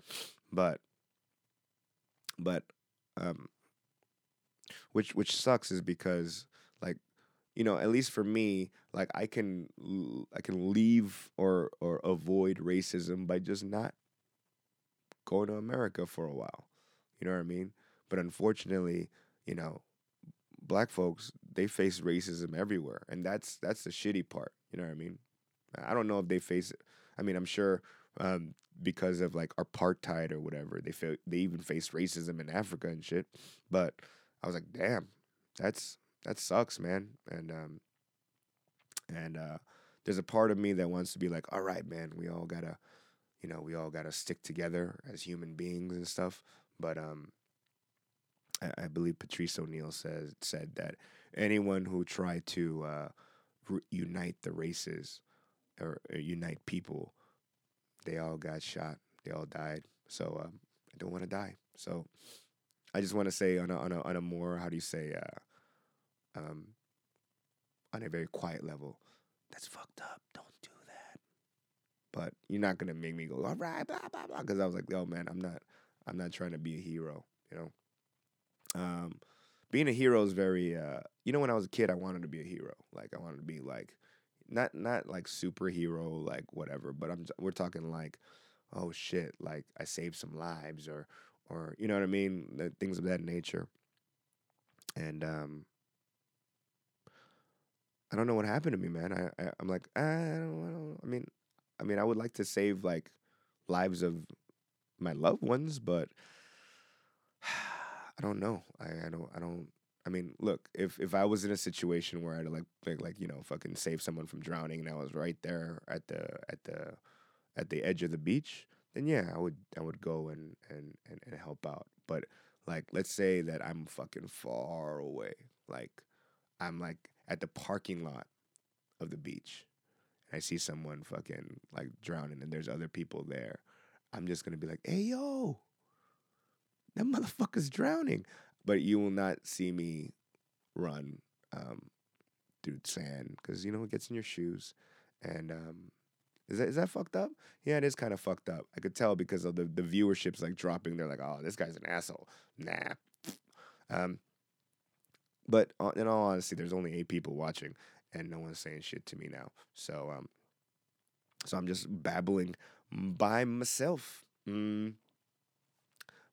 but but um, which which sucks is because like you know at least for me like I can I can leave or or avoid racism by just not going to America for a while. You know what I mean? But unfortunately, you know, black folks they face racism everywhere, and that's that's the shitty part. You know what I mean? I don't know if they face it. I mean, I'm sure um, because of like apartheid or whatever. They feel they even face racism in Africa and shit. But I was like, damn, that's that sucks, man. And um, and uh, there's a part of me that wants to be like, all right, man, we all gotta, you know, we all gotta stick together as human beings and stuff. But um, I, believe Patrice O'Neal says said that anyone who tried to uh, re- unite the races or, or unite people, they all got shot. They all died. So um, I don't want to die. So I just want to say on a, on a on a more how do you say uh, um, on a very quiet level, that's fucked up. Don't do that. But you're not gonna make me go all right, blah blah blah, because I was like, yo man, I'm not I'm not trying to be a hero. You know. Um, being a hero is very uh, you know when I was a kid I wanted to be a hero. Like I wanted to be like not not like superhero like whatever but I'm we're talking like oh shit like I saved some lives or or you know what I mean? Things of that nature. And um I don't know what happened to me man. I, I am like I don't, I don't I mean I mean I would like to save like lives of my loved ones but I don't know. I, I don't. I don't. I mean, look. If if I was in a situation where I had like like like you know fucking save someone from drowning and I was right there at the at the at the edge of the beach, then yeah, I would I would go and and and, and help out. But like, let's say that I'm fucking far away. Like, I'm like at the parking lot of the beach, and I see someone fucking like drowning, and there's other people there. I'm just gonna be like, "Hey, yo." That motherfucker's drowning. But you will not see me run um, through sand because you know it gets in your shoes. And um, is that is that fucked up? Yeah, it is kind of fucked up. I could tell because of the the viewership's like dropping. They're like, oh, this guy's an asshole. Nah. Um, but in all honesty, there's only eight people watching, and no one's saying shit to me now. So um, so I'm just babbling by myself. Mm.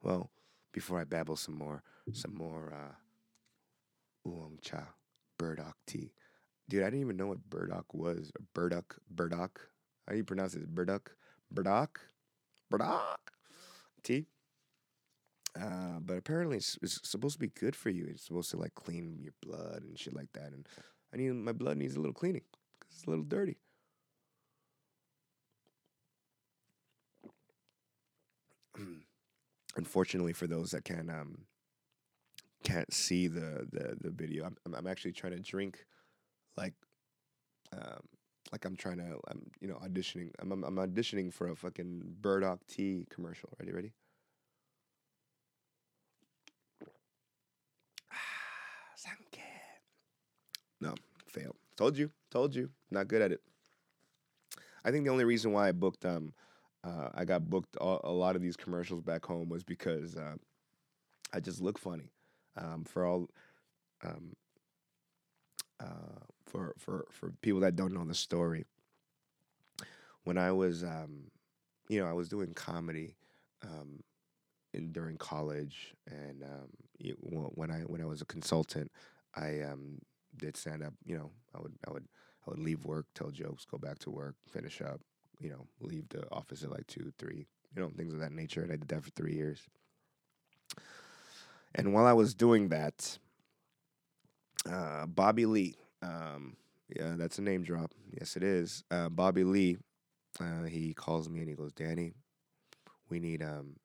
Well, before I babble some more, some more uh, oolong cha, burdock tea. Dude, I didn't even know what burdock was. Burdock, burdock. How do you pronounce it? Burdock, burdock, burdock tea. Uh, but apparently it's, it's, supposed to be good for you. It's supposed to like clean your blood and shit like that. And I need my blood needs a little cleaning because it's a little dirty. Unfortunately for those that can um, can't see the the the video, I'm I'm actually trying to drink like um, like I'm trying to I'm you know auditioning. I'm I'm, I'm auditioning for a fucking burdock tea commercial. Ready, ready. No, fail. Told you, told you. Not good at it. I think the only reason why I booked um uh, I got booked a, a, lot of these commercials back home was because uh, I just look funny. Um, for all um, uh, for for for people that don't know the story, when I was um, you know I was doing comedy um, in during college, and um, when I when I was a consultant, I um, did stand up. You know, I would I would I would leave work, tell jokes, go back to work, finish up, you know, leave the office at like two, three, you know, things of that nature. And I did that for three years. And while I was doing that, uh, Bobby Lee, um, yeah, that's a name drop. Yes, it is. Uh, Bobby Lee, uh, he calls me and he goes, Danny, we need um,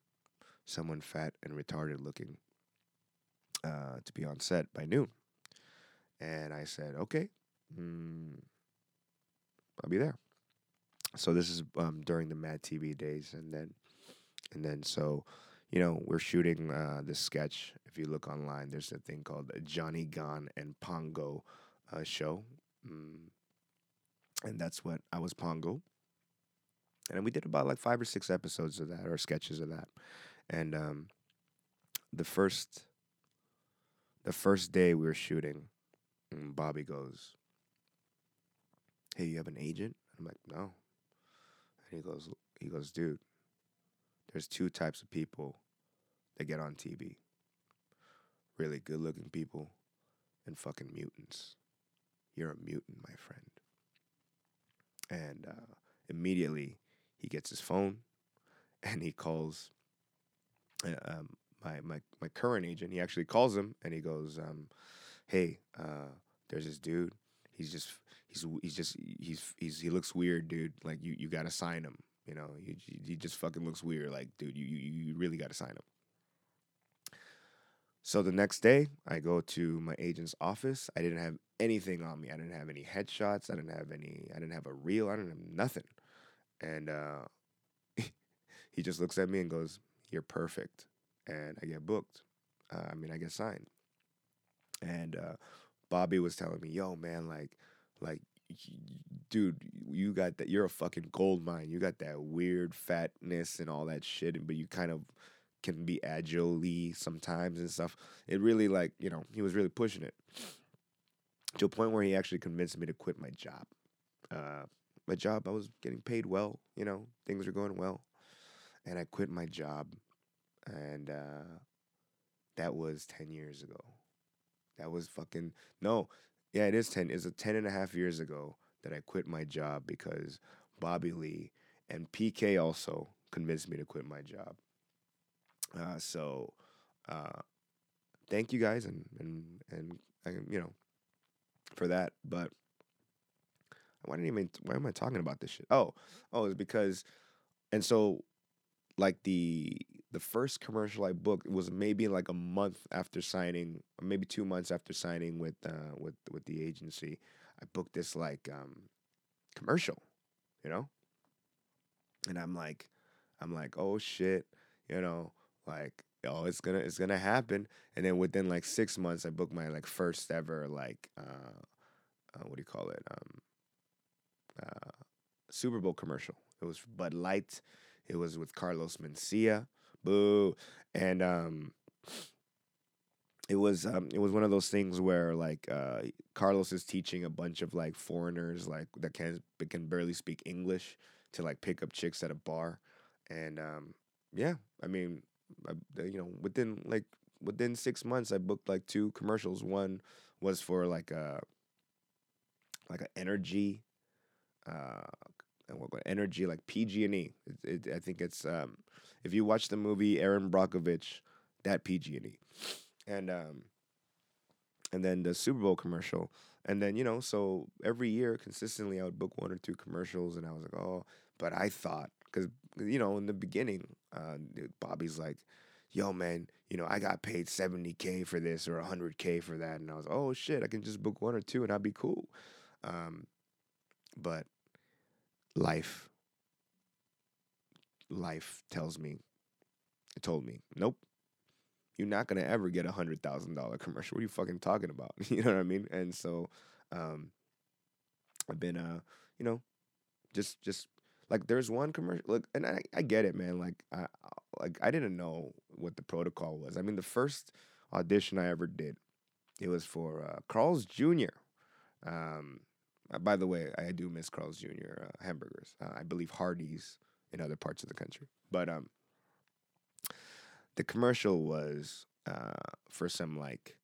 someone fat and retarded looking uh, to be on set by noon. And I said, okay, mm, I'll be there so this is um, during the Mad TV days, and then and then so you know we're shooting uh, this sketch. If you look online, there's a thing called Johnny Gan and Pongo uh, show, mm. and that's what I was Pongo. And we did about like five or six episodes of that, or sketches of that. And um, the first, the first day we were shooting, Bobby goes, "Hey, you have an agent?" I'm like, "No." He goes, he goes, dude, there's two types of people that get on TV. Really good looking people and fucking mutants. You're a mutant, my friend. And uh, immediately he gets his phone and he calls uh, um, my, my, my current agent. He actually calls him and he goes, um, Hey, uh, there's this dude. He's just, he's, he's just, he's, he's, he looks weird, dude. Like, you, you got to sign him. You know, he, he just fucking looks weird. Like, dude, you, you, you really got to sign him. So the next day, I go to my agent's office. I didn't have anything on me. I didn't have any headshots. I didn't have any. I didn't have a reel. I didn't have nothing. And uh, he just looks at me and goes, "You're perfect." And I get booked. Uh, I mean, I get signed. And uh, Bobby was telling me, "Yo, man, like, like, dude, you got that. You're a fucking gold mine. You got that weird fatness and all that shit, but you kind of." can be agilely sometimes and stuff. It really like, you know, he was really pushing it to a point where he actually convinced me to quit my job. Uh, my job, I was getting paid well, you know, things were going well. And I quit my job. And uh, that was 10 years ago. That was fucking, no, yeah, it is 10. It's a 10 and a half years ago that I quit my job because Bobby Lee and PK also convinced me to quit my job. Uh, so, uh, thank you guys and and and you know for that. But why didn't even why am I talking about this shit? Oh, oh, it's because and so like the the first commercial I booked was maybe like a month after signing, maybe two months after signing with uh, with with the agency. I booked this like um, commercial, you know, and I'm like, I'm like, oh shit, you know, like oh it's gonna it's gonna happen. And then within like six months i booked my like first ever like uh, uh what do you call it? Um uh super bowl commercial. It was bud light. It was with carlos mencia boo and um it was um it was one of those things where like uh carlos is teaching a bunch of like foreigners like that can can barely speak english to like pick up chicks at a bar and um yeah i mean I, you know, within like within six months, I booked like two commercials. One was for like a like an energy, uh, and what energy like PG and E. I think it's um, if you watch the movie Erin Brockovich, that PG and um, and then the Super Bowl commercial. And then, you know, so every year consistently I would book one or two commercials and I was like, oh, but I thought because you know in the beginning, uh, Bobby's like, "Yo, man, you know I got paid seventy k for this or hundred k for that," and I was, "Oh shit, I can just book one or two and I'd be cool." Um, but life, life tells me, it told me, nope, you're not gonna ever get a hundred thousand dollar commercial. What are you fucking talking about? you know what I mean? And so, um, I've been, uh, you know, just just like there's one commercial like and I, I get it man like I like I didn't know what the protocol was. I mean the first audition I ever did it was for uh, Carl's Jr. Um, uh, by the way, I do miss Carl's Jr. Uh, hamburgers. Uh, I believe Hardee's in other parts of the country. But um, the commercial was uh, for some like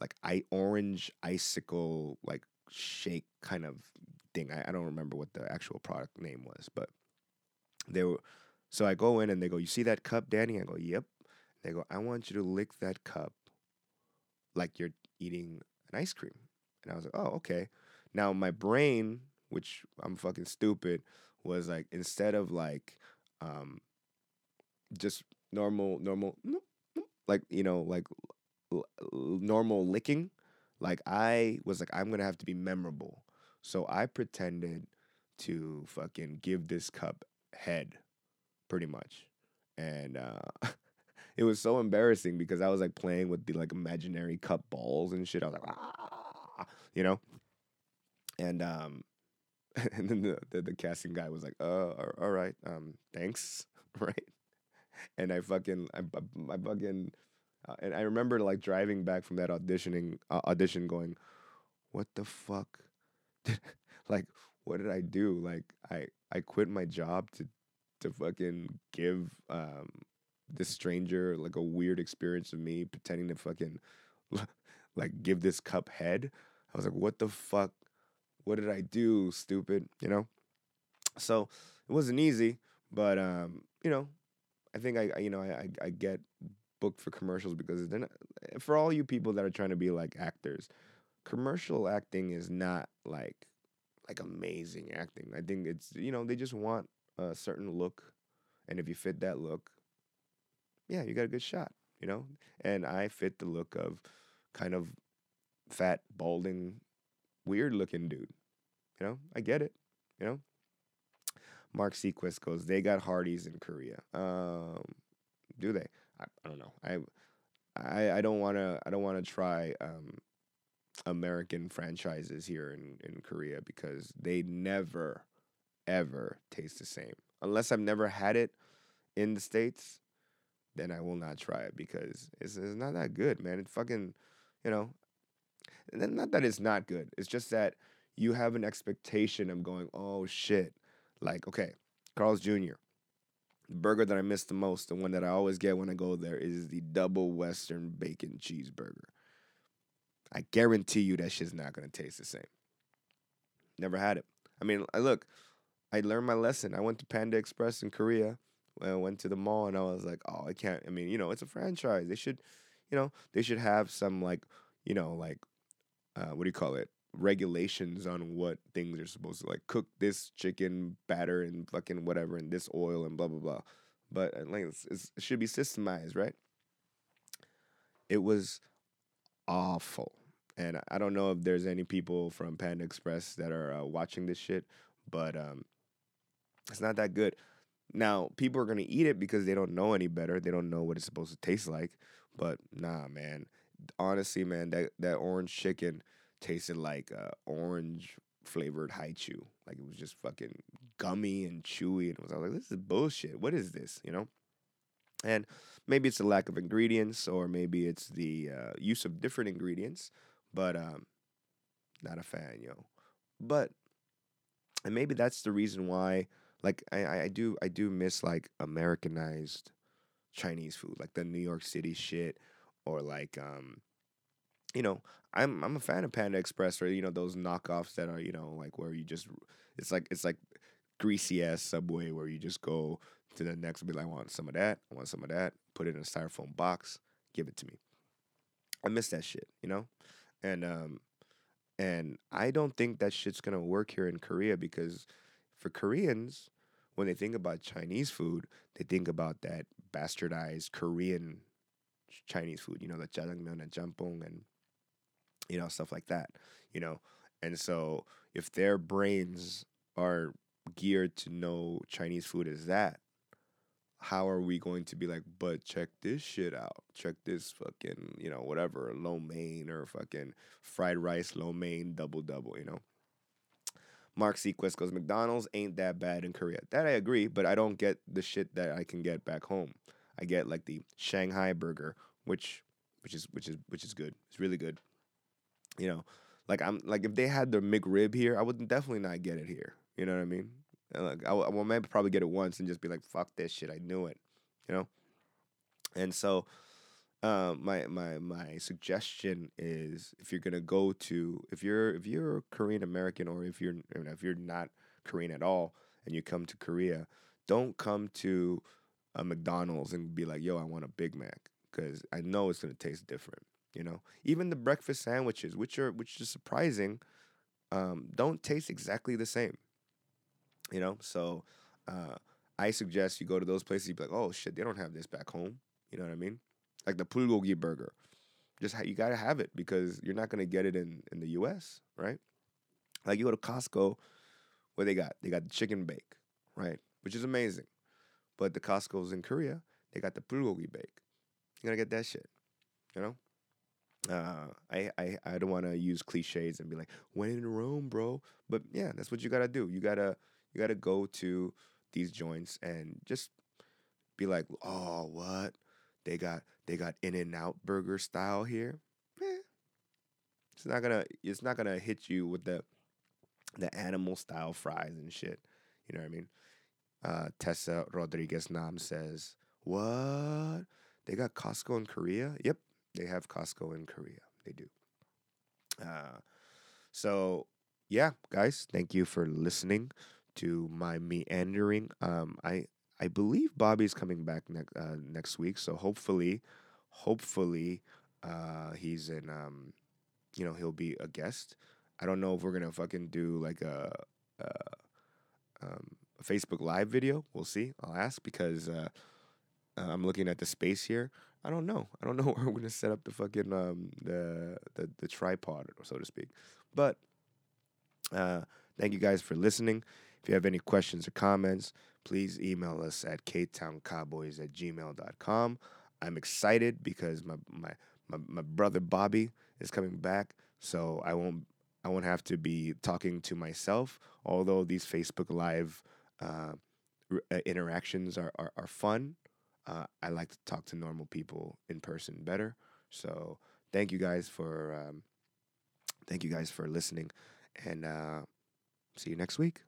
like I orange icicle like shake kind of thing. I, I don't remember what the actual product name was, but they were. So I go in and they go, "You see that cup, Danny?" I go, "Yep." They go, "I want you to lick that cup like you're eating an ice cream." And I was like, "Oh, okay." Now my brain, which I'm fucking stupid, was like instead of like um just normal normal like you know like normal licking like I was like I'm to have to be memorable. So I pretended to fucking give this cup head, pretty much. And uh, it was so embarrassing because I was like playing with the like imaginary cup balls and shit. I was like, ah, you know? And um, and then the, the, the casting guy was like, uh, all right, um, thanks, right? And I fucking, I, I, fucking, uh, and I remember like driving back from that auditioning uh, audition, going, "What the fuck like what did I do? Like I I quit my job to to fucking give um this stranger like a weird experience of me pretending to fucking like give this cup head. I was like, what the fuck? What did I do, stupid? You know? So it wasn't easy, But um, you know, I think I, I you know I, I get booked for commercials because not for all you people that are trying to be like actors. Commercial acting is not like like amazing acting. I think it's you know they just want a certain look, and if you fit that look, yeah, you got a good shot. You know, and I fit the look of kind of fat, balding, weird looking dude. You know, I get it. You know, Mark Sequest goes, they got Hardee's in Korea. Um, do they? I, I don't know. I I, I don't want to I don't want to try um, American franchises here in, in Korea because they never ever taste the same. Unless I've never had it in the states, then I will not try it because it's, it's not that good, man. It's fucking, you know, Then not that it's not good. It's just that you have an expectation of going, oh shit, like okay, Carl's Jr. The burger that I miss the most, the one that I always get when I go there, is the double Western bacon cheeseburger. I guarantee you that shit's not gonna taste the same. Never had it. I mean, look, I learned my lesson. I went to Panda Express in Korea. I went to the mall and I was like, oh, I can't. I mean, you know, it's a franchise. They should, you know, they should have some like, you know, like, uh, what do you call it? Regulations on what things are supposed to like cook this chicken batter and fucking whatever and this oil and blah blah blah. But uh, like it's, it's, it should be systemized, right? It was awful, and I don't know if there's any people from Panda Express that are uh, watching this shit, but um, it's not that good. Now people are gonna eat it because they don't know any better. They don't know what it's supposed to taste like. But nah, man. Honestly, man, that that orange chicken tasted like uh, orange flavored Hi-Chew. Like it was just fucking gummy and chewy. And I was like, this is bullshit. What is this? You know? And maybe it's the lack of ingredients or maybe it's the uh, use of different ingredients, but um, not a fan, yo. But and maybe that's the reason why like I, I do I do miss like Americanized Chinese food, like the New York City shit or like um you know, I'm I'm a fan of Panda Express or you know those knockoffs that are you know like where you just it's like it's like greasy ass Subway where you just go to the next be like I want some of that, I want some of that, put it in a styrofoam box, give it to me. I miss that shit, you know, and um, and I don't think that shit's gonna work here in Korea because for Koreans, when they think about Chinese food, they think about that bastardized Korean Chinese food, you know, the jjajangmyeon and jampong and you know, stuff like that, you know. And so if their brains are geared to know Chinese food is that, how are we going to be like, but check this shit out. Check this fucking, you know, whatever, lo mein or fucking fried rice, lo mein, double double, you know? Mark Sequest goes, McDonald's ain't that bad in Korea. That I agree, but I don't get the shit that I can get back home. I get like the Shanghai burger, which which is which is which is good. It's really good. You know, like I'm like if they had the McRib here, I would definitely not get it here. You know what I mean? And like I, I will maybe probably get it once and just be like, "Fuck this shit, I knew it," you know. And so, um, my my my suggestion is if you're gonna go to if you're if you're Korean American or if you're you know, if you're not Korean at all and you come to Korea, don't come to a McDonald's and be like, "Yo, I want a Big Mac," because I know it's gonna taste different. You know, even the breakfast sandwiches, which are which is surprising, um, don't taste exactly the same. You know, so uh, I suggest you go to those places. You be like, oh shit, they don't have this back home. You know what I mean? Like the bulgogi burger, just ha- you gotta have it because you're not gonna get it in in the U.S. Right? Like you go to Costco, what they got? They got the chicken bake, right? Which is amazing. But the Costco's in Korea, they got the bulgogi bake. You gotta get that shit. You know? Uh, I, I, I don't want to use cliches and be like, when in Rome, bro. But yeah, that's what you gotta do. You gotta you gotta go to these joints and just be like, oh, what? They got they got In and Out burger style here. Eh. It's not gonna it's not gonna hit you with the the animal style fries and shit. You know what I mean? Uh, Tessa Rodriguez Nam says, What? They got Costco in Korea? Yep, they have Costco in Korea. They do. Uh, so yeah, guys, thank you for listening to my meandering. Um, I I believe Bobby's coming back next uh, next week, so hopefully, hopefully, uh, he's in. Um, you know, he'll be a guest. I don't know if we're gonna fucking do like a, a, um, a Facebook Live video. We'll see. I'll ask because uh, uh, I'm looking at the space here. I don't know. I don't know where we're gonna set up the fucking um, the, the the tripod, so to speak. But uh, thank you guys for listening. If you have any questions or comments, please email us at ktowncowboys at gmail.com. I'm excited because my, my, my, my brother Bobby is coming back, so I won't I won't have to be talking to myself. Although these Facebook Live uh, r- interactions are, are, are fun, uh, I like to talk to normal people in person better. So thank you guys for um, thank you guys for listening, and uh, see you next week.